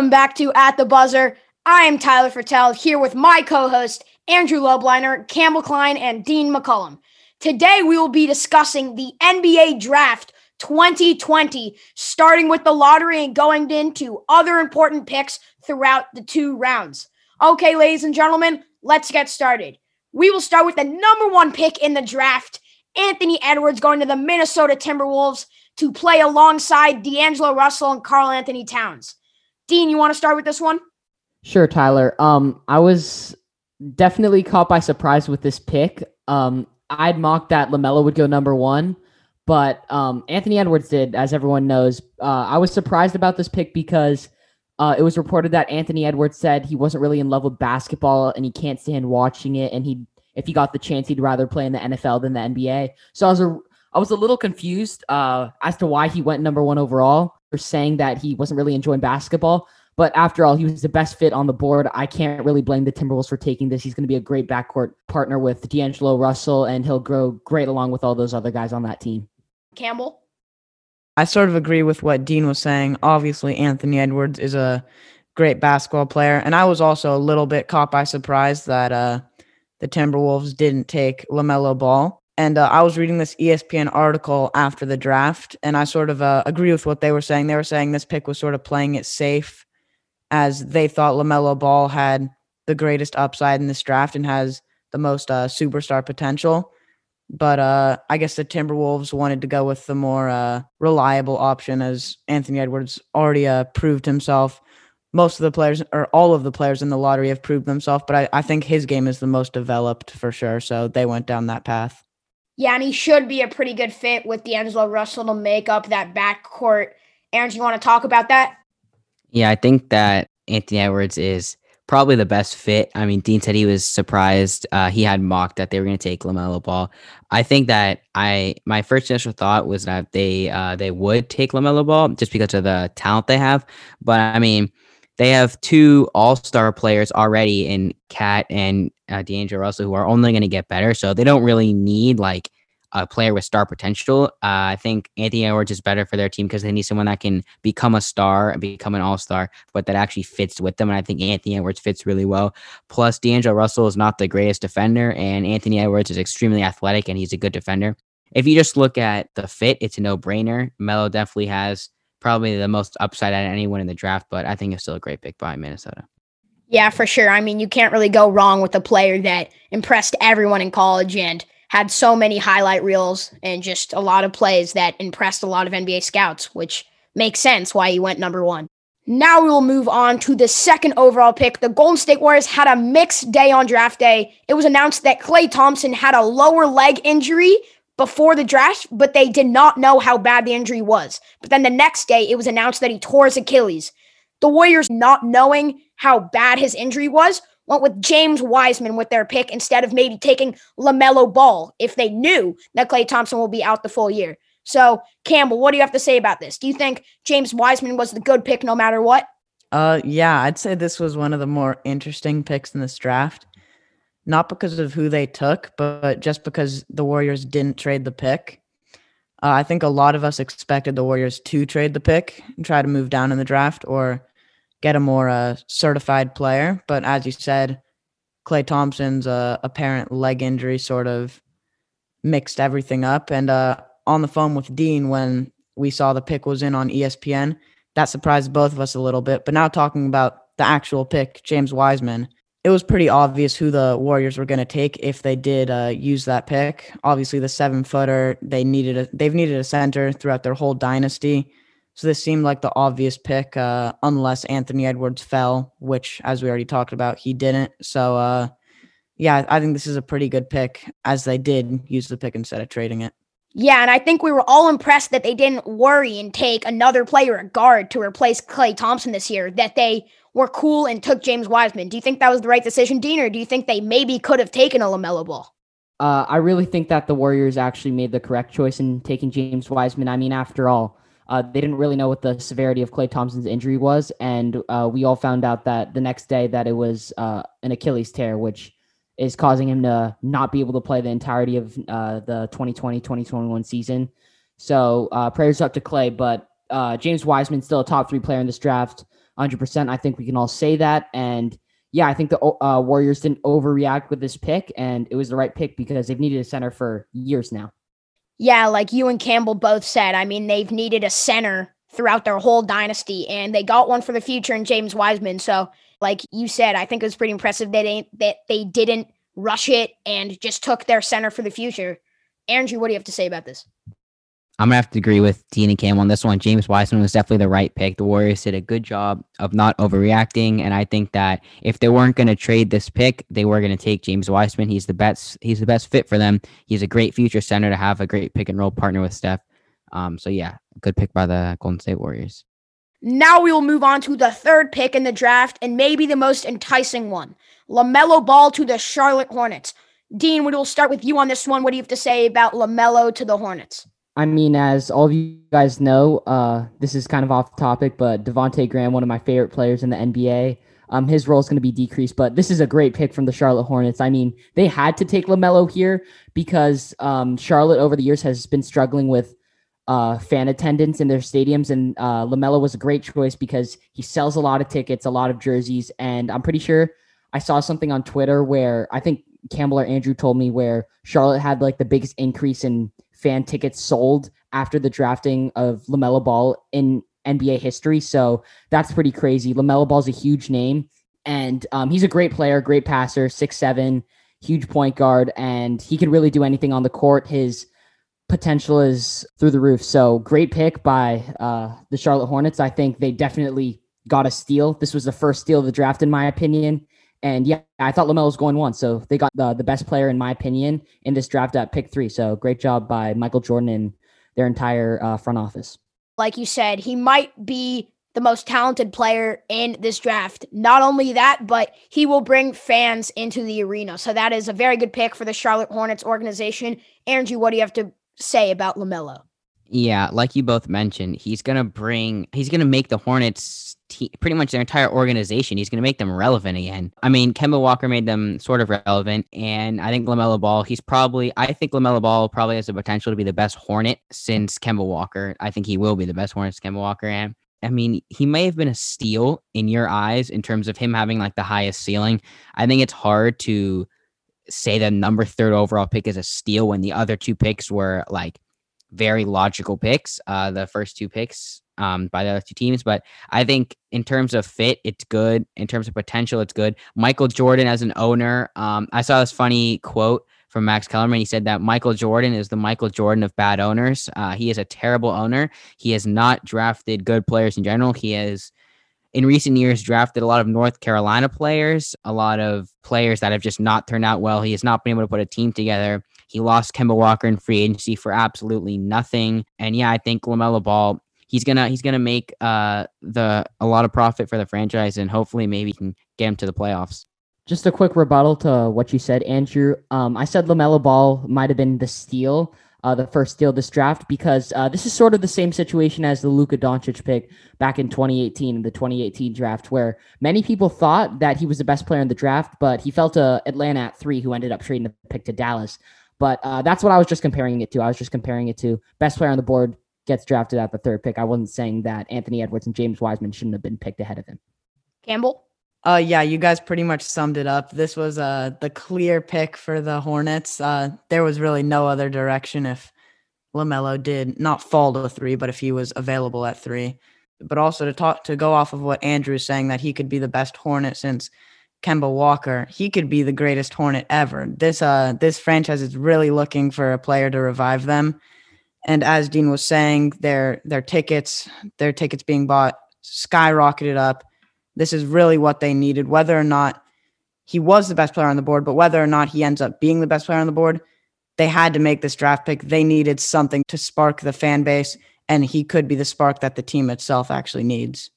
Welcome back to At the Buzzer. I am Tyler Fertel here with my co host, Andrew Lobliner, Campbell Klein, and Dean McCullum. Today, we will be discussing the NBA Draft 2020, starting with the lottery and going into other important picks throughout the two rounds. Okay, ladies and gentlemen, let's get started. We will start with the number one pick in the draft, Anthony Edwards going to the Minnesota Timberwolves to play alongside D'Angelo Russell and Karl-Anthony Towns. Dean, you want to start with this one? Sure, Tyler. Um, I was definitely caught by surprise with this pick. Um, I'd mocked that LaMelo would go number one, but um, Anthony Edwards did, as everyone knows. Uh, I was surprised about this pick because uh, it was reported that Anthony Edwards said he wasn't really in love with basketball and he can't stand watching it, and he, if he got the chance, he'd rather play in the NFL than the NBA. So I was a, I was a little confused uh, as to why he went number one overall. For saying that he wasn't really enjoying basketball, but after all, he was the best fit on the board. I can't really blame the Timberwolves for taking this. He's going to be a great backcourt partner with D'Angelo Russell, and he'll grow great along with all those other guys on that team. Campbell? I sort of agree with what Dean was saying. Obviously, Anthony Edwards is a great basketball player. And I was also a little bit caught by surprise that uh, the Timberwolves didn't take LaMelo Ball. And uh, I was reading this ESPN article after the draft, and I sort of uh, agree with what they were saying. They were saying this pick was sort of playing it safe as they thought LaMelo Ball had the greatest upside in this draft and has the most uh, superstar potential. But uh, I guess the Timberwolves wanted to go with the more uh, reliable option as Anthony Edwards already uh, proved himself. Most of the players, or all of the players in the lottery, have proved themselves, but I, I think his game is the most developed for sure. So they went down that path. Yeah, and he should be a pretty good fit with D'Angelo Russell to make up that backcourt. Aaron, do you want to talk about that? Yeah, I think that Anthony Edwards is probably the best fit. I mean, Dean said he was surprised. Uh, he had mocked that they were going to take Lamelo Ball. I think that I my first initial thought was that they uh, they would take Lamelo Ball just because of the talent they have. But I mean, they have two All Star players already in KAT and uh, D'Angelo Russell who are only going to get better. So they don't really need like a player with star potential. Uh, I think Anthony Edwards is better for their team because they need someone that can become a star and become an all star, but that actually fits with them. And I think Anthony Edwards fits really well. Plus, D'Angelo Russell is not the greatest defender, and Anthony Edwards is extremely athletic and he's a good defender. If you just look at the fit, it's a no brainer. Melo definitely has probably the most upside at anyone in the draft, but I think it's still a great pick by Minnesota. Yeah, for sure. I mean, you can't really go wrong with a player that impressed everyone in college and had so many highlight reels and just a lot of plays that impressed a lot of NBA scouts, which makes sense why he went number one. Now we will move on to the second overall pick. The Golden State Warriors had a mixed day on draft day. It was announced that Klay Thompson had a lower leg injury before the draft, but they did not know how bad the injury was. But then the next day, it was announced that he tore his Achilles. The Warriors, not knowing how bad his injury was, went with James Wiseman with their pick instead of maybe taking LaMelo Ball if they knew that Klay Thompson will be out the full year. So, Campbell, what do you have to say about this? Do you think James Wiseman was the good pick no matter what? Uh, yeah, I'd say this was one of the more interesting picks in this draft. Not because of who they took, but just because the Warriors didn't trade the pick. Uh, I think a lot of us expected the Warriors to trade the pick and try to move down in the draft or get a more uh, certified player. But as you said, Klay Thompson's uh, apparent leg injury sort of mixed everything up. And uh, on the phone with Dean when we saw the pick was in on ESPN, that surprised both of us a little bit. But now talking about the actual pick, James Wiseman, it was pretty obvious who the Warriors were going to take if they did uh, use that pick. Obviously, the seven footer they needed a, they've needed a center throughout their whole dynasty. So this seemed like the obvious pick, uh, unless Anthony Edwards fell, which, as we already talked about, he didn't. So, uh, yeah, I think this is a pretty good pick, as they did use the pick instead of trading it. Yeah, and I think we were all impressed that they didn't worry and take another player, a guard, to replace Klay Thompson this year. That they were cool and took James Wiseman. Do you think that was the right decision, Dean, or do you think they maybe could have taken a LaMelo Ball? Uh, I really think that the Warriors actually made the correct choice in taking James Wiseman. I mean, after all, uh, they didn't really know what the severity of Klay Thompson's injury was, and uh, we all found out that the next day that it was uh, an Achilles tear, which is causing him to not be able to play the entirety of uh, the 2020-2021 season. So uh, prayers up to Klay, but uh, James Wiseman still a top three player in this draft, 100%. I think we can all say that. And yeah, I think the uh, Warriors didn't overreact with this pick, and it was the right pick because they've needed a center for years now. Yeah, like you and Campbell both said, I mean, they've needed a center throughout their whole dynasty, and they got one for the future in James Wiseman. So, like you said, I think it was pretty impressive that they, that they didn't rush it and just took their center for the future. Andrew, what do you have to say about this? I'm gonna have to agree with Dean and Cam on this one. James Wiseman was definitely the right pick. The Warriors did a good job of not overreacting, and I think that if they weren't gonna trade this pick, they were gonna take James Wiseman. He's the best. He's the best fit for them. He's a great future center to have a great pick and roll partner with Steph. Um, so yeah, good pick by the Golden State Warriors. Now we will move on to the third pick in the draft, and maybe the most enticing one: LaMelo Ball to the Charlotte Hornets. Dean, we will start with you on this one. What do you have to say about LaMelo to the Hornets? I mean, as all of you guys know, uh, this is kind of off topic, but Devonte Graham, one of my favorite players in the NBA, um, his role is going to be decreased. But this is a great pick from the Charlotte Hornets. I mean, they had to take Lamelo here because um, Charlotte over the years has been struggling with uh, fan attendance in their stadiums, and uh, Lamelo was a great choice because he sells a lot of tickets, a lot of jerseys, and I'm pretty sure I saw something on Twitter where I think Campbell or Andrew told me where Charlotte had like the biggest increase in fan tickets sold after the drafting of LaMelo Ball in NBA history. So that's pretty crazy. LaMelo Ball's a huge name and um, he's a great player, great passer, six seven, huge point guard, and he can really do anything on the court. His potential is through the roof. So great pick by uh, the Charlotte Hornets. I think they definitely got a steal. This was the first steal of the draft, in my opinion. And yeah, I thought LaMelo was going one. So they got the, the best player, in my opinion, in this draft at pick three. So great job by Michael Jordan and their entire uh, front office. Like you said, he might be the most talented player in this draft. Not only that, but he will bring fans into the arena. So that is a very good pick for the Charlotte Hornets organization. Andrew, what do you have to say about LaMelo? Yeah, like you both mentioned, he's gonna bring, he's gonna make the Hornets pretty much their entire organization. He's gonna make them relevant again. I mean, Kemba Walker made them sort of relevant, and I think Lamelo Ball, he's probably, I think Lamelo Ball probably has the potential to be the best Hornet since Kemba Walker. I think he will be the best Hornet since Kemba Walker, and I mean, he may have been a steal in your eyes in terms of him having like the highest ceiling. I think it's hard to say the number third overall pick is a steal when the other two picks were like very logical picks, uh, the first two picks um, by the other two teams. But I think in terms of fit, it's good. In terms of potential, it's good. Michael Jordan as an owner, um, I saw this funny quote from Max Kellerman. He said that Michael Jordan is the Michael Jordan of bad owners. Uh, he is a terrible owner. He has not drafted good players in general. He has in recent years drafted a lot of North Carolina players, a lot of players that have just not turned out well. He has not been able to put a team together. He lost Kemba Walker in free agency for absolutely nothing. And yeah, I think LaMelo Ball, he's gonna he's gonna make uh the a lot of profit for the franchise and hopefully maybe can get him to the playoffs. Just a quick rebuttal to what you said, Andrew. Um, I said LaMelo Ball might have been the steal, uh, the first steal this draft, because uh, this is sort of the same situation as the Luka Doncic pick back in 2018, in the 2018 draft, where many people thought that he was the best player in the draft, but he fell to Atlanta at three, who ended up trading the pick to Dallas. But uh, that's what I was just comparing it to. I was just comparing it to best player on the board gets drafted at the third pick. I wasn't saying that Anthony Edwards and James Wiseman shouldn't have been picked ahead of him. Campbell? Uh, yeah, you guys pretty much summed it up. This was uh, the clear pick for the Hornets. Uh, there was really no other direction if LaMelo did not fall to three, but if he was available at three. But also to talk to go off of what Andrew is saying that he could be the best Hornet since Kemba Walker, he could be the greatest Hornet ever. This uh this franchise is really looking for a player to revive them. And as Dean was saying, their their tickets, their tickets being bought skyrocketed up. This is really what they needed, whether or not he was the best player on the board, but whether or not he ends up being the best player on the board, they had to make this draft pick. They needed something to spark the fan base, and he could be the spark that the team itself actually needs.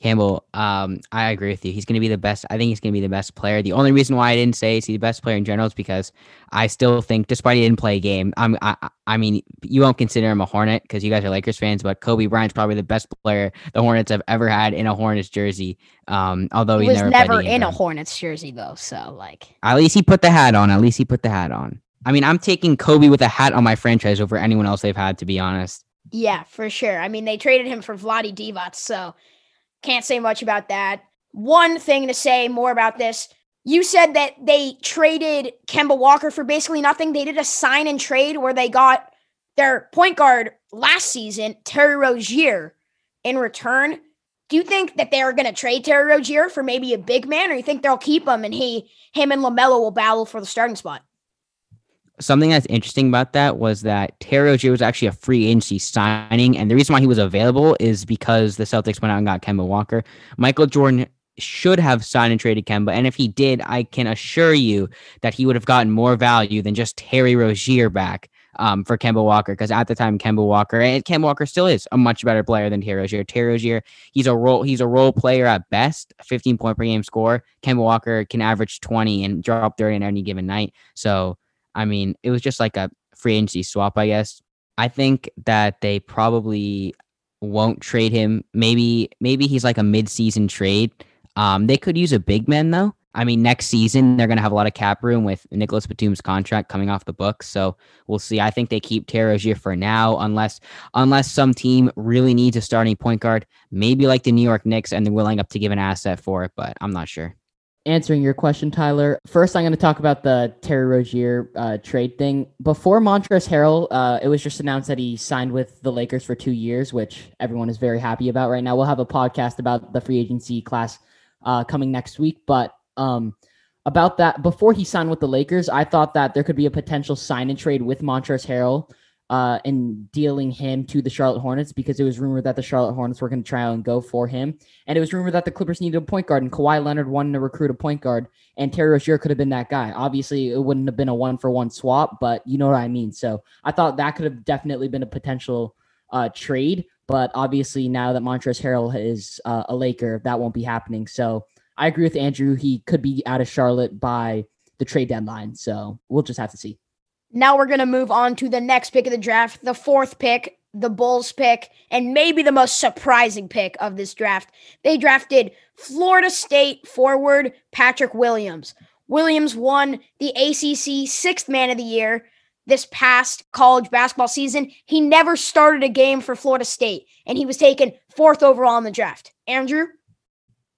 Campbell, um, I agree with you. He's going to be the best. I think he's going to be the best player. The only reason why I didn't say he's the best player in general is because I still think, despite he didn't play a game, I'm, I, I mean, you won't consider him a Hornet because you guys are Lakers fans, but Kobe Bryant's probably the best player the Hornets have ever had in a Hornets jersey. Um, although he, he was never, never in a Hornets jersey though, so like at least he put the hat on. At least he put the hat on. I mean, I'm taking Kobe with a hat on my franchise over anyone else they've had, to be honest. Yeah, for sure. I mean, they traded him for Vlade Divac, so can't say much about that. One thing to say more about this you said that they traded Kemba Walker for basically nothing. They did a sign and trade where they got their point guard last season, Terry Rozier, in return. Do you think that they're going to trade Terry Rozier for maybe a big man, or you think they'll keep him and he, him and Lamelo will battle for the starting spot? Something that's interesting about that was that Terry Rozier was actually a free agency signing, and the reason why he was available is because the Celtics went out and got Kemba Walker. Michael Jordan should have signed and traded Kemba, and if he did, I can assure you that he would have gotten more value than just Terry Rozier back um, for Kemba Walker, because at the time Kemba Walker and Kemba Walker still is a much better player than Terry Rozier. Terry Rozier, he's a role he's a role player at best, 15 point per game score. Kemba Walker can average 20 and drop 30 in any given night. So I mean, it was just like a free agency swap, I guess. I think that they probably won't trade him. Maybe maybe he's like a mid-season trade. Um, they could use a big man though. I mean, next season they're gonna have a lot of cap room with Nicholas Batum's contract coming off the books. So we'll see. I think they keep Terry Rozier for now, unless unless some team really needs a starting point guard, maybe like the New York Knicks, and they're willing up to give an asset for it. But I'm not sure answering your question, Tyler. First, I'm going to talk about the Terry Rozier uh, trade thing. Before Montrezl Harrell, uh, it was just announced that he signed with the Lakers for two years, which everyone is very happy about right now. We'll have a podcast about the free agency class uh, coming next week. But um, about that, before he signed with the Lakers, I thought that there could be a potential sign and trade with Montrezl Harrell uh, and dealing him to the Charlotte Hornets because it was rumored that the Charlotte Hornets were going to try and go for him. And it was rumored that the Clippers needed a point guard and Kawhi Leonard wanted to recruit a point guard and Terry Rozier could have been that guy. Obviously, it wouldn't have been a one for one swap, but you know what I mean. So I thought that could have definitely been a potential uh, trade. But obviously, now that Montrezl Harrell is uh, a Laker, that won't be happening. So I agree with Andrew. He could be out of Charlotte by the trade deadline. So we'll just have to see. Now we're going to move on to the next pick of the draft, the fourth pick, the Bulls pick, and maybe the most surprising pick of this draft. They drafted Florida State forward Patrick Williams. Williams won the ACC Sixth Man of the Year this past college basketball season. He never started a game for Florida State, and he was taken fourth overall in the draft. Andrew?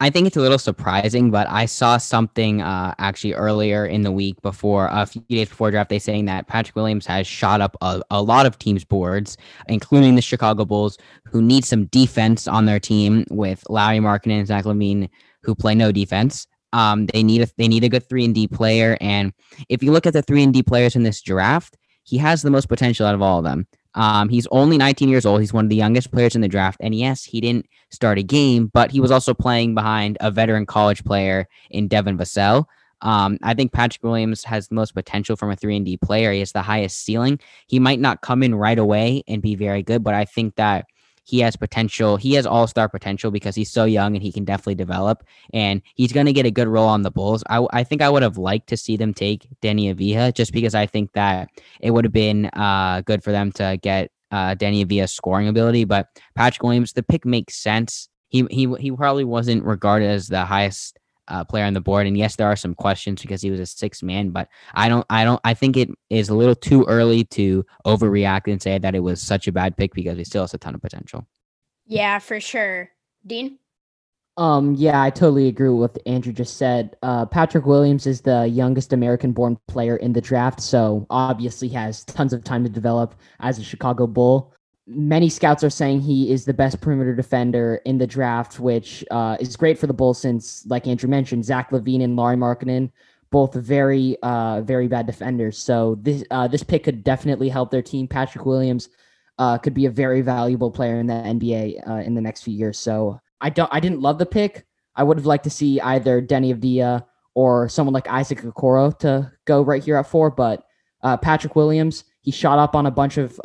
I think it's a little surprising, but I saw something uh, actually earlier in the week before a few days before draft day saying that Patrick Williams has shot up a, a lot of teams' boards, including the Chicago Bulls, who need some defense on their team with Lauri Markkanen and Zach LaVine, who play no defense. Um, they need a they need a good three and D player, and if you look at the three and D players in this draft, he has the most potential out of all of them. Um, he's only 19 years old. He's one of the youngest players in the draft. And yes, he didn't start a game, but he was also playing behind a veteran college player in Devin Vassell. Um, I think Patrick Williams has the most potential from a 3 and D player. He has the highest ceiling. He might not come in right away and be very good, but I think that he has potential. He has all star potential because he's so young and he can definitely develop. And he's going to get a good role on the Bulls. I, I think I would have liked to see them take Deni Avdija just because I think that it would have been uh, good for them to get uh, Deni Avdija's scoring ability. But Patrick Williams, the pick makes sense. He, he, he probably wasn't regarded as the highest uh, player on the board. And yes, there are some questions because he was a six man, but I don't, I don't, I think it is a little too early to overreact and say that it was such a bad pick because he still has a ton of potential. Yeah, for sure. Dean? Um, yeah, I totally agree with what Andrew just said. Uh, Patrick Williams is the youngest American born player in the draft, so obviously has tons of time to develop as a Chicago Bull many scouts are saying he is the best perimeter defender in the draft, which uh, is great for the Bulls since, like Andrew mentioned, Zach LaVine and Lauri Markkanen, both very, uh, very bad defenders. So this uh, this pick could definitely help their team. Patrick Williams uh, could be a very valuable player in the NBA uh, in the next few years. So I don't, I didn't love the pick. I would have liked to see either Deni Avdija or someone like Isaac Okoro to go right here at four, but uh, Patrick Williams, he shot up on a bunch of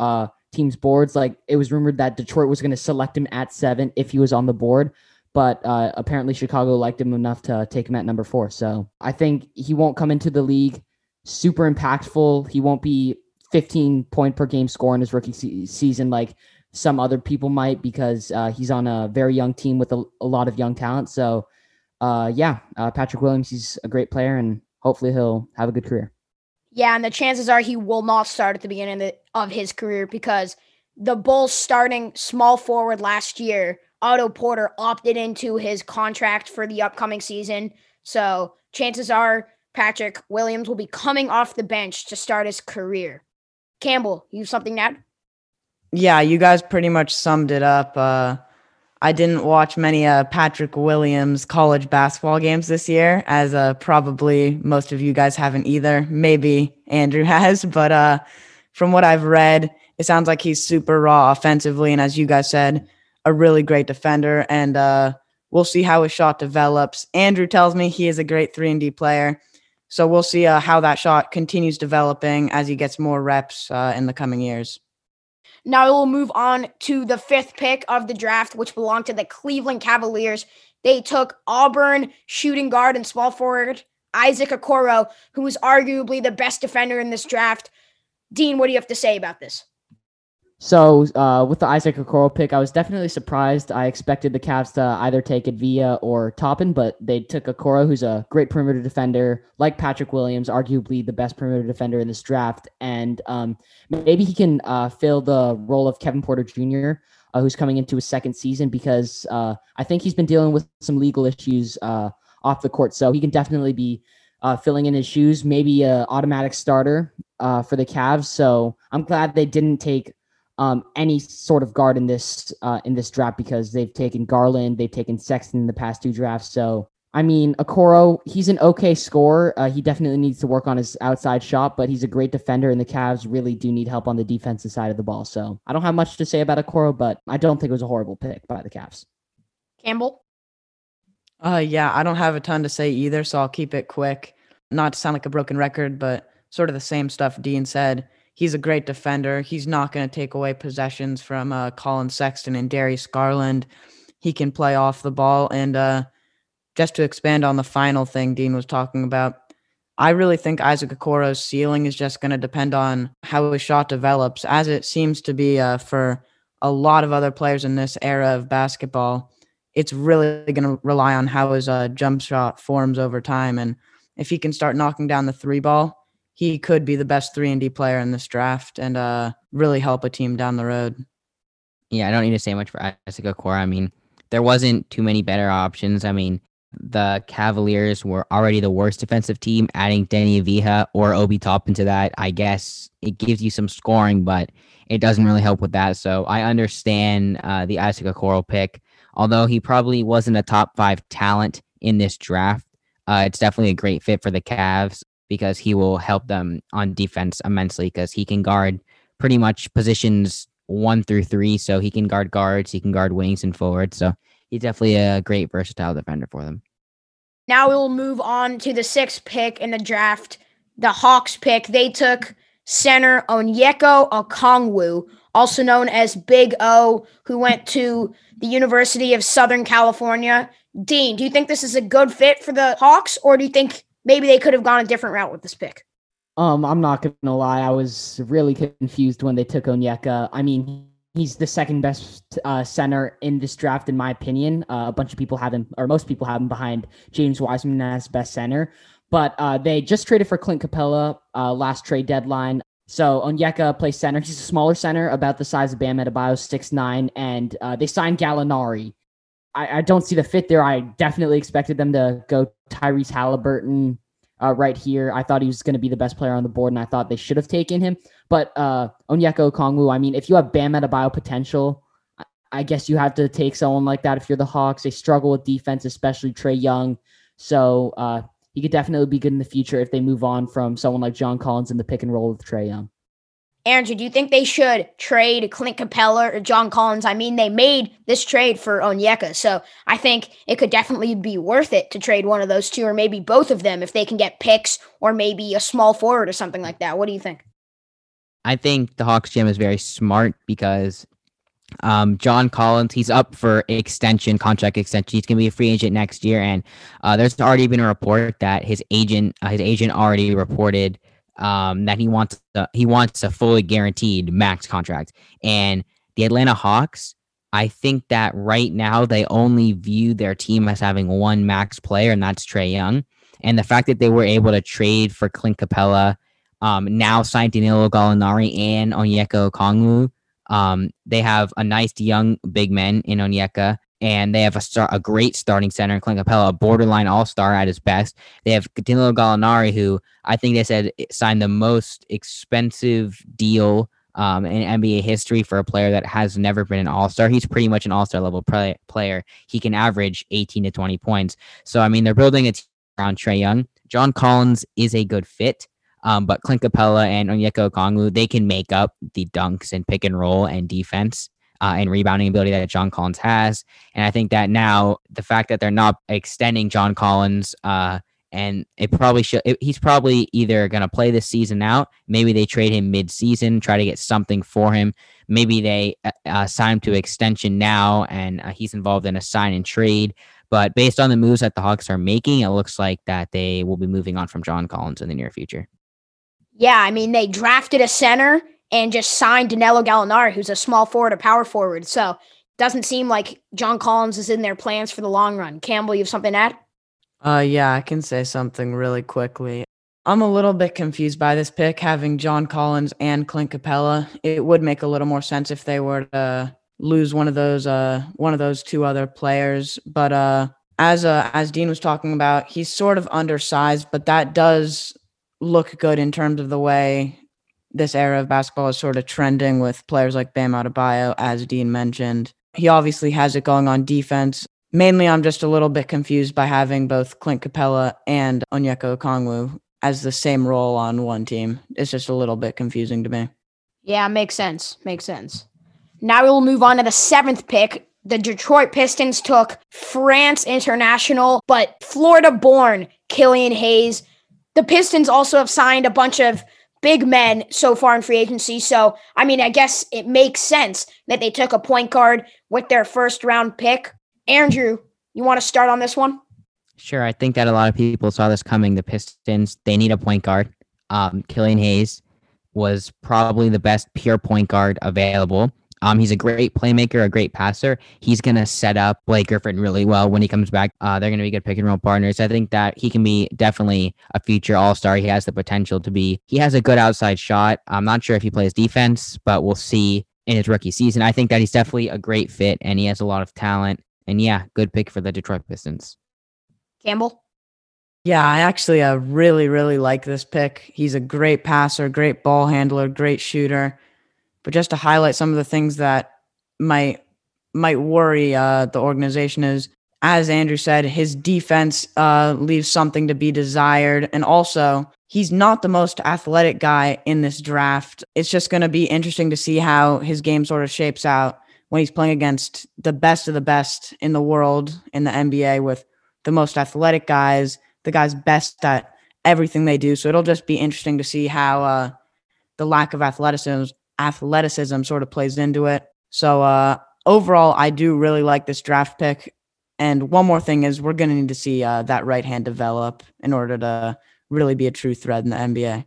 teams' boards. Like it was rumored that Detroit was going to select him at seven if he was on the board, but uh, apparently Chicago liked him enough to take him at number four. So I think he won't come into the league super impactful. He won't be 15 point per game score in his rookie se- season like some other people might because uh, he's on a very young team with a, a lot of young talent. So uh, yeah, uh, Patrick Williams, he's a great player and hopefully he'll have a good career. Yeah, and the chances are he will not start at the beginning of his career because the Bulls starting small forward last year, Otto Porter, opted into his contract for the upcoming season. So chances are Patrick Williams will be coming off the bench to start his career. Campbell, you something to add? Yeah, you guys pretty much summed it up. Uh, I didn't watch many uh, Patrick Williams college basketball games this year, as uh, probably most of you guys haven't either. Maybe Andrew has, but uh, from what I've read, it sounds like he's super raw offensively, and as you guys said, a really great defender. And uh, we'll see how his shot develops. Andrew tells me he is a great three and D player, so we'll see uh, how that shot continues developing as he gets more reps uh, in the coming years. Now we'll move on to the fifth pick of the draft, which belonged to the Cleveland Cavaliers. They took Auburn shooting guard and small forward Isaac Okoro, who was arguably the best defender in this draft. Dean, what do you have to say about this? So uh, with the Isaac Okoro pick, I was definitely surprised. I expected the Cavs to either take Avdija or Toppin, but they took Okoro, who's a great perimeter defender, like Patrick Williams, arguably the best perimeter defender in this draft, and um, maybe he can uh, fill the role of Kevin Porter Jr., uh, who's coming into his second season because uh, I think he's been dealing with some legal issues uh, off the court, so he can definitely be uh, filling in his shoes, maybe a automatic starter for the Cavs. So I'm glad they didn't take um, any sort of guard in this uh, in this draft because they've taken Garland, they've taken Sexton in the past two drafts. So I mean, Okoro, he's an okay scorer. Uh, he definitely needs to work on his outside shot, but he's a great defender, and the Cavs really do need help on the defensive side of the ball. So I don't have much to say about Okoro, but I don't think it was a horrible pick by the Cavs. Campbell. Uh, yeah, I don't have a ton to say either, so I'll keep it quick. Not to sound like a broken record, but sort of the same stuff Dean said he's a great defender. He's not going to take away possessions from uh, Collin Sexton and Darius Garland. He can play off the ball. And uh, just to expand on the final thing Dean was talking about, I really think Isaac Okoro's ceiling is just going to depend on how his shot develops, as it seems to be uh, for a lot of other players in this era of basketball. It's really going to rely on how his uh, jump shot forms over time. And if he can start knocking down the three ball, he could be the best three and D player in this draft and uh, really help a team down the road. Yeah, I don't need to say much for Isaac Okoro. I mean, there wasn't too many better options. I mean, the Cavaliers were already the worst defensive team. Adding Deni Avdija or Obi Toppin into that, I guess it gives you some scoring, but it doesn't really help with that. So I understand uh, the Isaac Okoro pick. Although he probably wasn't a top five talent in this draft, uh, it's definitely a great fit for the Cavs because he will help them on defense immensely because he can guard pretty much positions one through three. So he can guard guards, he can guard wings and forwards. So he's definitely a great versatile defender for them. Now we will move on to the sixth pick in the draft. The Hawks pick. They took center Onyeka Okongwu, also known as Big O, who went to the University of Southern California. Dean, do you think this is a good fit for the Hawks, or do you think maybe they could have gone a different route with this pick. Um, I'm not gonna lie, I was really confused when they took Onyeka. I mean, he's the second best uh, center in this draft, in my opinion. Uh, a bunch of people have him, or most people have him behind James Wiseman as best center. But uh, they just traded for Clint Capela uh, last trade deadline. So Onyeka plays center. He's a smaller center, about the size of Bam Adebayo, six nine, and uh, they signed Gallinari, I, I don't see the fit there. I definitely expected them to go Tyrese Halliburton uh, right here. I thought he was going to be the best player on the board, and I thought they should have taken him. But uh, Onyeka Okongwu, I mean, if you have Bam Adebayo potential, I guess you have to take someone like that if you're the Hawks. They struggle with defense, especially Trae Young. So uh, he could definitely be good in the future if they move on from someone like John Collins in the pick and roll with Trae Young. Andrew, do you think they should trade Clint Capela or John Collins? I mean, they made this trade for Onyeka, so I think it could definitely be worth it to trade one of those two or maybe both of them if they can get picks or maybe a small forward or something like that. What do you think? I think the Hawks GM is very smart because um, John Collins, he's up for extension, contract extension. He's going to be a free agent next year, and uh, there's already been a report that his agent, uh, his agent already reported um, that he wants a, he wants a fully guaranteed max contract. And the Atlanta Hawks, I think that right now they only view their team as having one max player, and that's Trae Young. And the fact that they were able to trade for Clint Capela, um, now signed Danilo Gallinari and Onyeka Okongwu, Um, they have a nice young big man in Onyeka, and they have a star, a great starting center in Clint Capela, a borderline all star at his best. They have Danilo Gallinari, who I think they said signed the most expensive deal um, in NBA history for a player that has never been an all star. He's pretty much an all star level play, player. He can average 18 to 20 points. So, I mean, they're building a team around Trae Young. John Collins is a good fit. Um, but Clint Capela and Onyeka Okongwu, they can make up the dunks and pick and roll and defense uh, and rebounding ability that John Collins has. And I think that now the fact that they're not extending John Collins uh, and it probably should. It, he's probably either going to play this season out. Maybe they trade him mid-season, try to get something for him. Maybe they uh, uh sign him to extension now, and uh, he's involved in a sign and trade. But based on the moves that the Hawks are making, it looks like that they will be moving on from John Collins in the near future. Yeah, I mean they drafted a center and just signed Danilo Gallinari, who's a small forward, a power forward. So doesn't seem like John Collins is in their plans for the long run. Campbell, you have something to add? Uh, yeah, I can say something really quickly. I'm a little bit confused by this pick, having John Collins and Clint Capela. It would make a little more sense if they were to lose one of those, uh, one of those two other players. But uh, as uh, as Dean was talking about, he's sort of undersized, but that does look good in terms of the way this era of basketball is sort of trending with players like Bam Adebayo, as Dean mentioned. He obviously has it going on defense mainly I'm just a little bit confused by having both Clint Capela and Onyeka Okongwu as the same role on one team. It's just a little bit confusing to me. Yeah, makes sense. Makes sense. Now we will move on to the seventh pick. The Detroit Pistons took France international, but Florida born Killian Hayes. The Pistons also have signed a bunch of big men so far in free agency. So, I mean, I guess it makes sense that they took a point guard with their first round pick. Andrew, you want to start on this one? Sure. I think that a lot of people saw this coming. The Pistons, they need a point guard. Um, Killian Hayes was probably the best pure point guard available. Um, he's a great playmaker, a great passer. He's going to set up Blake Griffin really well when he comes back. Uh, they're going to be good pick and roll partners. I think that he can be definitely a future all star. He has the potential to be. He has a good outside shot. I'm not sure if he plays defense, but we'll see in his rookie season. I think that he's definitely a great fit and he has a lot of talent. And yeah, good pick for the Detroit Pistons. Campbell? Yeah, I actually uh, really, really like this pick. He's a great passer, great ball handler, great shooter. But just to highlight some of the things that might might worry uh, the organization is, as Andrew said, his defense uh, leaves something to be desired, and also he's not the most athletic guy in this draft. It's just going to be interesting to see how his game sort of shapes out when he's playing against the best of the best in the world in the NBA with the most athletic guys, the guys best at everything they do. So it'll just be interesting to see how uh, the lack of athleticism athleticism sort of plays into it. So uh, overall, I do really like this draft pick. And one more thing is we're going to need to see uh, that right hand develop in order to really be a true threat in the NBA.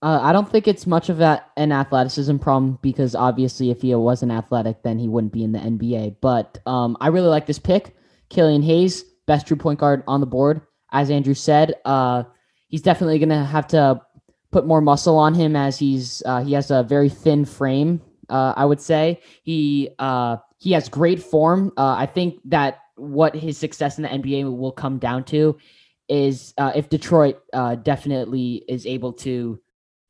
Uh, I don't think it's much of a, an athleticism problem because obviously, if he wasn't athletic, then he wouldn't be in the NBA. But um, I really like this pick. Killian Hayes, best true point guard on the board. As Andrew said, uh, he's definitely going to have to put more muscle on him as he's uh, he has a very thin frame. Uh, I would say he uh, he has great form. Uh, I think that what his success in the NBA will come down to is if Detroit definitely is able to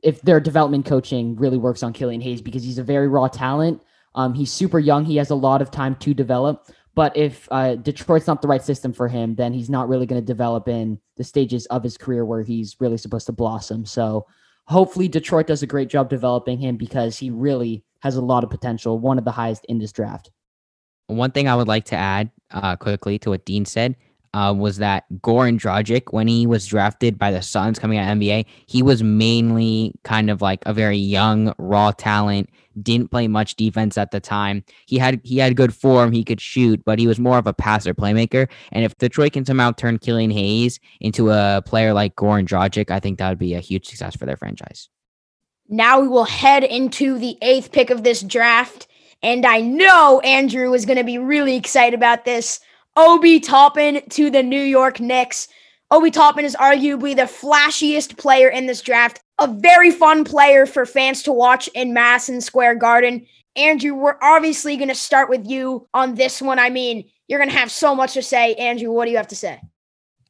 if their development coaching really works on Killian Hayes because he's a very raw talent. Um, he's super young. He has a lot of time to develop. But if uh, Detroit's not the right system for him, then he's not really going to develop in the stages of his career where he's really supposed to blossom. So hopefully Detroit does a great job developing him because he really has a lot of potential, one of the highest in this draft. One thing I would like to add uh, quickly to what Dean said uh, was that Goran Dragic, when he was drafted by the Suns coming out of NBA, he was mainly kind of like a very young, raw talent. Didn't play much defense at the time. He had he had good form. He could shoot, but he was more of a passer playmaker. And if Detroit can somehow turn Killian Hayes into a player like Goran Dragic, I think that would be a huge success for their franchise. Now we will head into the eighth pick of this draft. And I know Andrew is going to be really excited about this. Obi Toppin to the New York Knicks. Obi Toppin is arguably the flashiest player in this draft, a very fun player for fans to watch in Madison Square Garden. Andrew, we're obviously going to start with you on this one. I mean, you're going to have so much to say. Andrew, what do you have to say?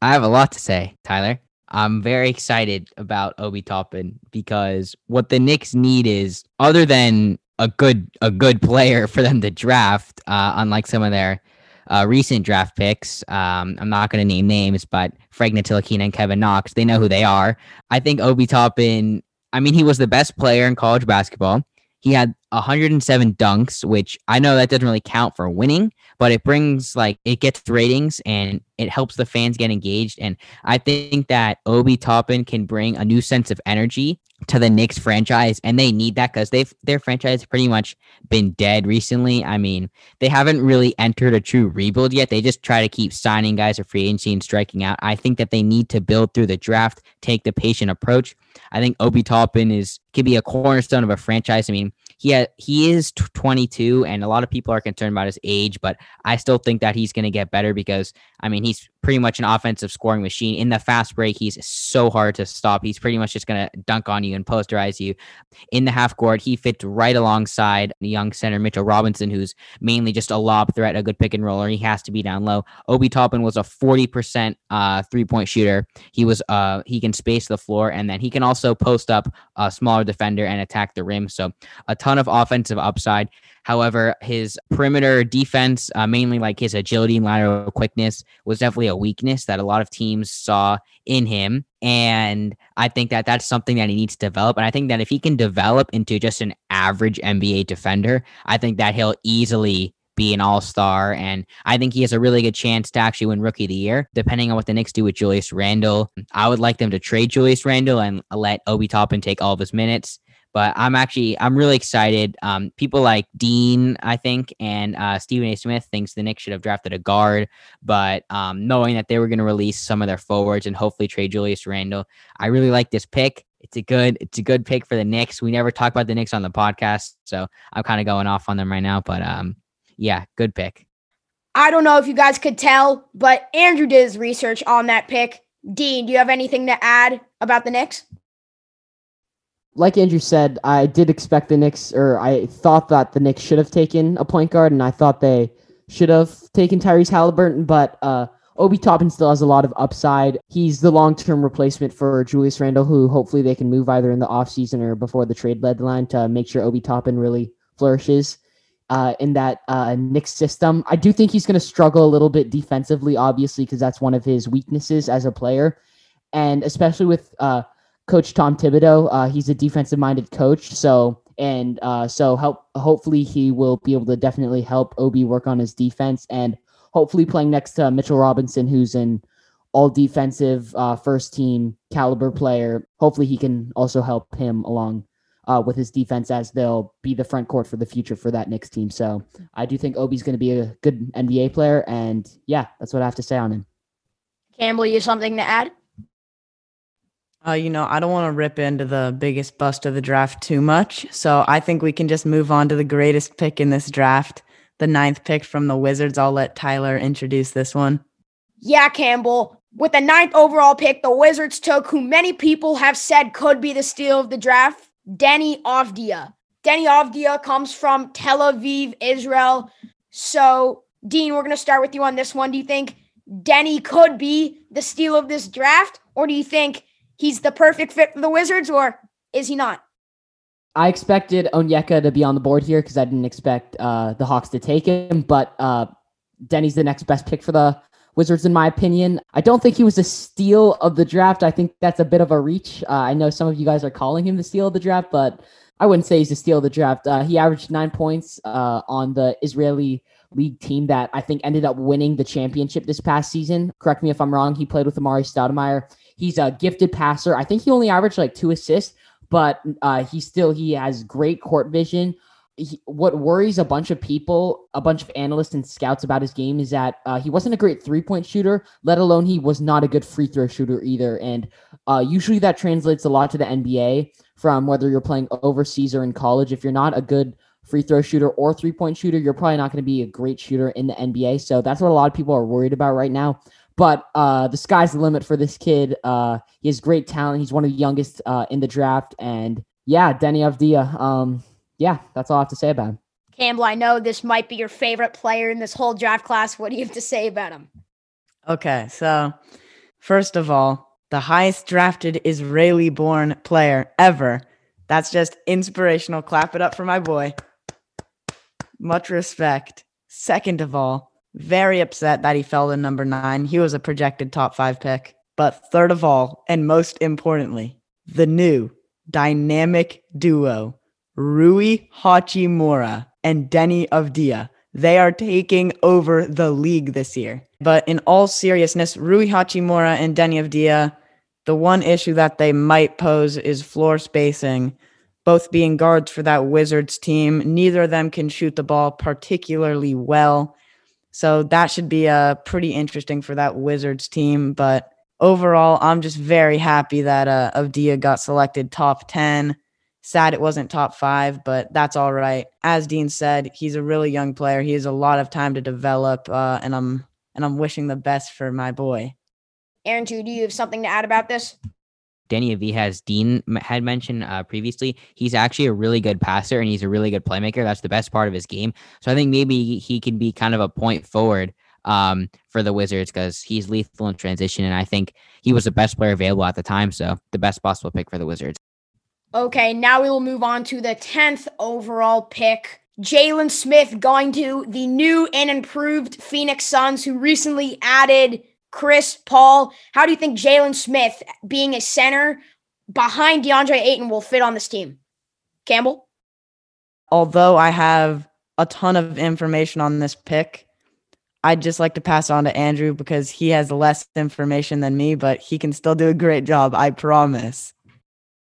I have a lot to say, Tyler. I'm very excited about Obi Toppin because what the Knicks need is other than a good a good player for them to draft, uh, unlike some of their uh, recent draft picks. Um, I'm not going to name names, but Frank Ntilikina and Kevin Knox, they know who they are. I think Obi Toppin. I mean, he was the best player in college basketball. He had 107 dunks, which I know that doesn't really count for winning, but it brings like it gets ratings and it helps the fans get engaged. And I think that Obi Toppin can bring a new sense of energy to the Knicks franchise, and they need that because they've their franchise pretty much been dead recently. I mean, they haven't really entered a true rebuild yet. They just try to keep signing guys for free agency and striking out. I think that they need to build through the draft, take the patient approach. I think Obi Toppin is could be a cornerstone of a franchise. I mean, he ha- he is 22 and a lot of people are concerned about his age but i still think that he's going to get better because i mean he's pretty much an offensive scoring machine. In the fast break he's so hard to stop. He's pretty much just going to dunk on you and posterize you. In the half court he fits right alongside the young center mitchell robinson who's mainly just a lob threat a good pick and roller. He has to be down low. Obi toppin was a 40% uh, three point shooter. He was uh he can space the floor and then he can also post up a smaller defender and attack the rim. So a ton of offensive upside. However, his perimeter defense, uh, mainly like his agility and lateral quickness, was definitely a weakness that a lot of teams saw in him. And I think that that's something that he needs to develop. And I think that if he can develop into just an average NBA defender, I think that he'll easily be an all star. And I think he has a really good chance to actually win Rookie of the Year, depending on what the Knicks do with Julius Randle. I would like them to trade Julius Randle and let Obi Toppin take all of his minutes. But I'm actually I'm really excited. Um, people like Dean, I think, and uh, Stephen A. Smith thinks the Knicks should have drafted a guard. But um, knowing that they were going to release some of their forwards and hopefully trade Julius Randle, I really like this pick. It's a good it's a good pick for the Knicks. We never talk about the Knicks on the podcast, so I'm kind of going off on them right now. But um, yeah, good pick. I don't know if you guys could tell, but Andrew did his research on that pick. Dean, do you have anything to add about the Knicks? Like Andrew said, I did expect the Knicks, or I thought that the Knicks should have taken a point guard, and I thought they should have taken Tyrese Halliburton, but uh, Obi Toppin still has a lot of upside. He's the long term replacement for Julius Randle, who hopefully they can move either in the offseason or before the trade deadline to make sure Obi Toppin really flourishes uh, in that uh, Knicks system. I do think he's going to struggle a little bit defensively, obviously, because that's one of his weaknesses as a player. And especially with uh, Coach Tom Thibodeau. Uh, he's a defensive minded coach, so and uh, so help. Hopefully, he will be able to definitely help Obi work on his defense, and hopefully playing next to Mitchell Robinson, who's an all defensive uh, first team caliber player. Hopefully, he can also help him along uh, with his defense as they'll be the front court for the future for that Knicks team. So I do think Obi's going to be a good NBA player, and yeah, that's what I have to say on him. Campbell, you something to add? Uh, you know, I don't want to rip into the biggest bust of the draft too much. So I think we can just move on to the greatest pick in this draft, the ninth pick from the Wizards. I'll let Tyler introduce this one. Yeah, Campbell. With the ninth overall pick, the Wizards took who many people have said could be the steal of the draft, Deni Avdija. Deni Avdija comes from Tel Aviv, Israel. So, Dean, we're going to start with you on this one. Do you think Deni could be the steal of this draft, or do you think he's the perfect fit for the Wizards, or is he not? I expected Onyeka to be on the board here because I didn't expect uh, the Hawks to take him, but uh, Deni's the next best pick for the Wizards, in my opinion. I don't think he was a steal of the draft. I think that's a bit of a reach. Uh, I know some of you guys are calling him the steal of the draft, but I wouldn't say he's a steal of the draft. Uh, he averaged nine points uh, on the Israeli league team that I think ended up winning the championship this past season. Correct me if I'm wrong. He played with Amar'e Stoudemire. He's a gifted passer. I think he only averaged like two assists, but uh, he still he has great court vision. He, what worries a bunch of people, a bunch of analysts and scouts about his game is that uh, he wasn't a great three point shooter, let alone he was not a good free throw shooter either. And uh, usually that translates a lot to the NBA from whether you're playing overseas or in college. If you're not a good free throw shooter or three point shooter, you're probably not going to be a great shooter in the NBA. So that's what a lot of people are worried about right now. But uh, the sky's the limit for this kid. Uh, he has great talent. He's one of the youngest uh, in the draft, and yeah, Deni Avdija. Um, yeah, that's all I have to say about him. Campbell, I know this might be your favorite player in this whole draft class. What do you have to say about him? Okay, so first of all, the highest drafted Israeli born player ever. That's just inspirational. Clap it up for my boy. Much respect. Second of all, very upset that he fell to number nine. He was a projected top five pick. But third of all, and most importantly, the new dynamic duo, Rui Hachimura and Deni Avdija. They are taking over the league this year. But in all seriousness, Rui Hachimura and Deni Avdija, the one issue that they might pose is floor spacing. Both being guards for that Wizards team, neither of them can shoot the ball particularly well. So that should be uh, pretty interesting for that Wizards team. But overall, I'm just very happy that uh, Avdija got selected top 10. Sad it wasn't top five, but that's all right. As Dean said, he's a really young player. He has a lot of time to develop, uh, and I'm and I'm wishing the best for my boy. Aaron, do you have something to add about this? Deni Avdija, has Dean had mentioned uh, previously, he's actually a really good passer and he's a really good playmaker. That's the best part of his game. So I think maybe he can be kind of a point forward um, for the Wizards because he's lethal in transition. And I think he was the best player available at the time. So the best possible pick for the Wizards. Okay, now we will move on to the 10th overall pick. Jalen Smith going to the new and improved Phoenix Suns, who recently added Chris Paul. How do you think Jalen Smith, being a center behind DeAndre Ayton, will fit on this team? Campbell? Although I have a ton of information on this pick, I'd just like to pass on to Andrew because he has less information than me, but he can still do a great job. I promise.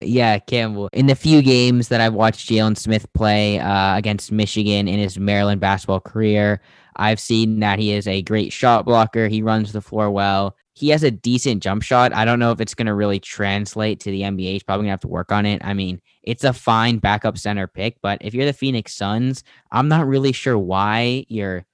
Yeah, Campbell. In the few games that I've watched Jalen Smith play uh, against Michigan in his Maryland basketball career, I've seen that he is a great shot blocker. He runs the floor well. He has a decent jump shot. I don't know if it's going to really translate to the NBA. He's probably going to have to work on it. I mean, it's a fine backup center pick, but if you're the Phoenix Suns, I'm not really sure why you're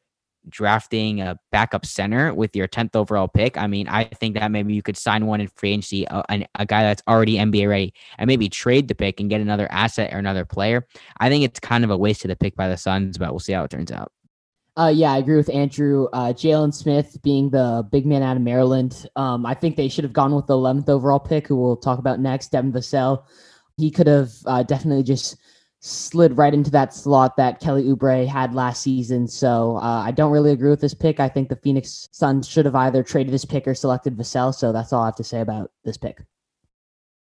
drafting a backup center with your 10th overall pick. I mean, I think that maybe you could sign one in free agency, uh, a, a, a, guy that's already NBA ready, and maybe trade the pick and get another asset or another player. I think it's kind of a waste of the pick by the Suns, but we'll see how it turns out. Uh, yeah, I agree with Andrew. Uh, Jalen Smith being the big man out of Maryland. Um, I think they should have gone with the 11th overall pick, who we'll talk about next, Devin Vassell. He could have uh, definitely just slid right into that slot that Kelly Oubre had last season. So uh, I don't really agree with this pick. I think the Phoenix Suns should have either traded this pick or selected Vassell. So that's all I have to say about this pick.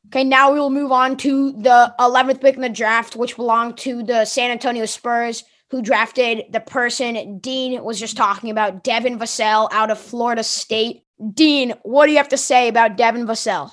Okay, now we will move on to the 11th pick in the draft, which belonged to the San Antonio Spurs, who drafted the person Dean was just talking about, Devin Vassell out of Florida State. Dean, what do you have to say about Devin Vassell?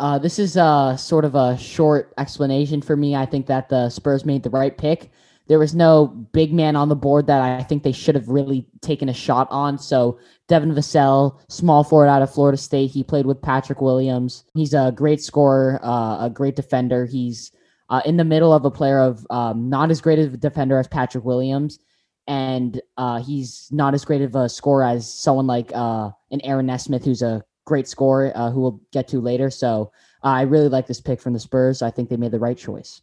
Uh, this is a sort of a short explanation for me. I think that the Spurs made the right pick. There was no big man on the board that I think they should have really taken a shot on. So Devin Vassell, small forward out of Florida State. He played with Patrick Williams. He's a great scorer, uh, a great defender. He's uh, in the middle of a player of um, not as great of a defender as Patrick Williams, and uh, he's not as great of a scorer as someone like uh, an Aaron Nesmith, who's a great scorer uh, who we'll get to later. So uh, I really like this pick from the Spurs. I think they made the right choice.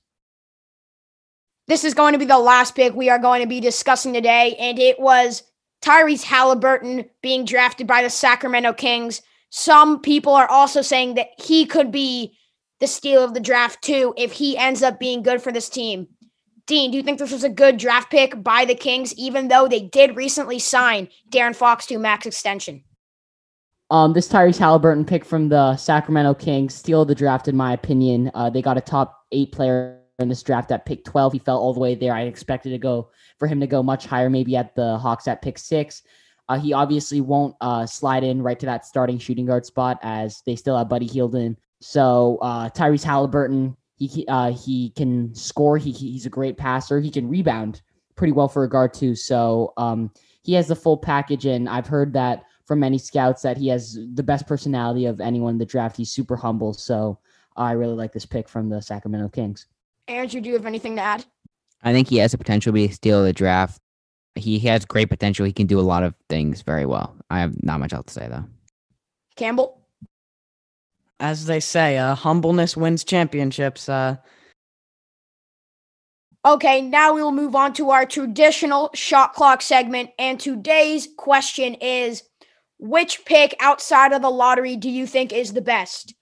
This is going to be the last pick we are going to be discussing today, and it was Tyrese Halliburton being drafted by the Sacramento Kings. Some people are also saying that he could be the steal of the draft too if he ends up being good for this team. Dean, do you think this was a good draft pick by the Kings, even though they did recently sign De'Aaron Fox to max extension? Um, this Tyrese Halliburton pick from the Sacramento Kings, steal the draft, in my opinion. Uh, they got a top eight player in this draft at pick 12. He fell all the way there. I expected to go for him to go much higher, maybe at the Hawks at pick six. Uh, he obviously won't uh, slide in right to that starting shooting guard spot as they still have Buddy Hield. So uh, Tyrese Halliburton, he uh, he can score. He he's a great passer. He can rebound pretty well for a guard too. So um, he has the full package, and I've heard that from many scouts that he has the best personality of anyone in the draft. He's super humble. So I really like this pick from the Sacramento Kings. Andrew, do you have anything to add? I think he has the potential to be a steal of the draft. He has great potential. He can do a lot of things very well. I have not much else to say though. Campbell? As they say, uh, humbleness wins championships. Uh, Okay, now we will move on to our traditional shot clock segment. And today's question is Which pick outside of the lottery do you think is the best?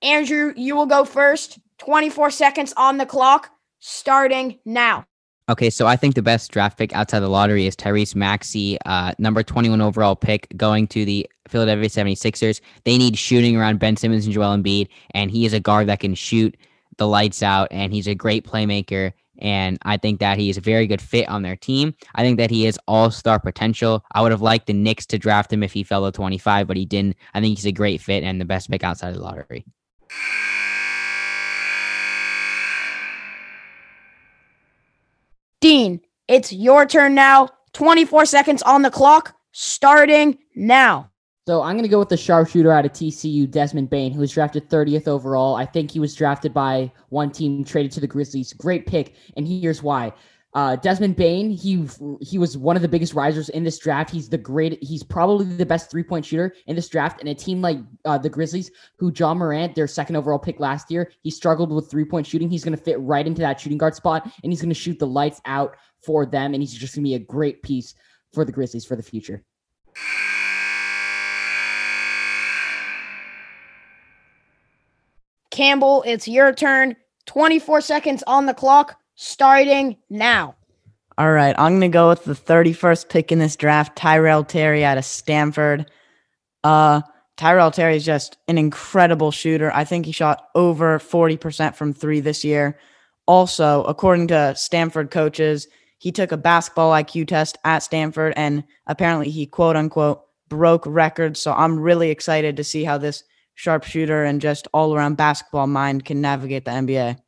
Andrew, you will go first. 24 seconds on the clock, starting now. Okay, so I think the best draft pick outside the lottery is Tyrese Maxey, uh, number 21 overall pick, going to the Philadelphia 76ers. They need shooting around Ben Simmons and Joel Embiid, and he is a guard that can shoot the lights out, and he's a great playmaker. And I think that he is a very good fit on their team. I think that he is all star potential. I would have liked the Knicks to draft him if he fell to 25, but he didn't. I think he's a great fit and the best pick outside of the lottery. Dean, it's your turn now. 24 seconds on the clock, starting now. So I'm going to go with the sharpshooter out of TCU, Desmond Bane, who was drafted 30th overall. I think he was drafted by one team, traded to the Grizzlies. Great pick, and here's why. Uh, Desmond Bane, he he was one of the biggest risers in this draft. He's the great. He's probably the best three point shooter in this draft. And a team like uh, the Grizzlies, who Ja Morant, their second overall pick last year, he struggled with three point shooting. He's going to fit right into that shooting guard spot, and he's going to shoot the lights out for them. And he's just going to be a great piece for the Grizzlies for the future. Campbell, it's your turn. 24 seconds on the clock, starting now. All right, I'm going to go with the 31st pick in this draft, Tyrell Terry out of Stanford. Uh, Tyrell Terry is just an incredible shooter. I think he shot over 40% from three this year. Also, according to Stanford coaches, he took a basketball IQ test at Stanford and apparently he quote unquote broke records. So I'm really excited to see how this sharpshooter and just all around basketball mind can navigate the NBA.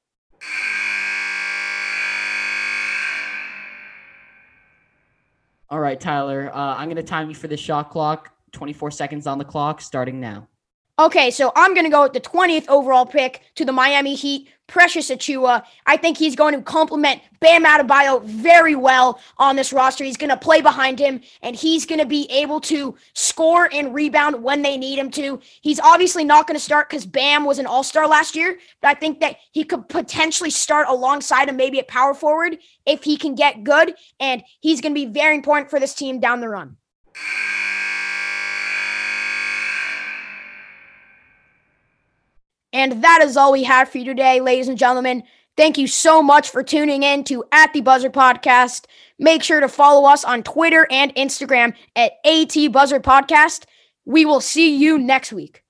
All right, Tyler, uh, I'm going to time you for the shot clock. 24 seconds on the clock, starting now. Okay, so I'm going to go with the 20th overall pick to the Miami Heat, Precious Achiuwa. I think he's going to complement Bam Adebayo very well on this roster. He's going to play behind him, and he's going to be able to score and rebound when they need him to. He's obviously not going to start because Bam was an all star last year, but I think that he could potentially start alongside him, maybe at power forward, if he can get good, and he's going to be very important for this team down the run. And that is all we have for you today, ladies and gentlemen. Thank you so much for tuning in to At the Buzzer Podcast. Make sure to follow us on Twitter and Instagram at AT Buzzer Podcast. We will see you next week.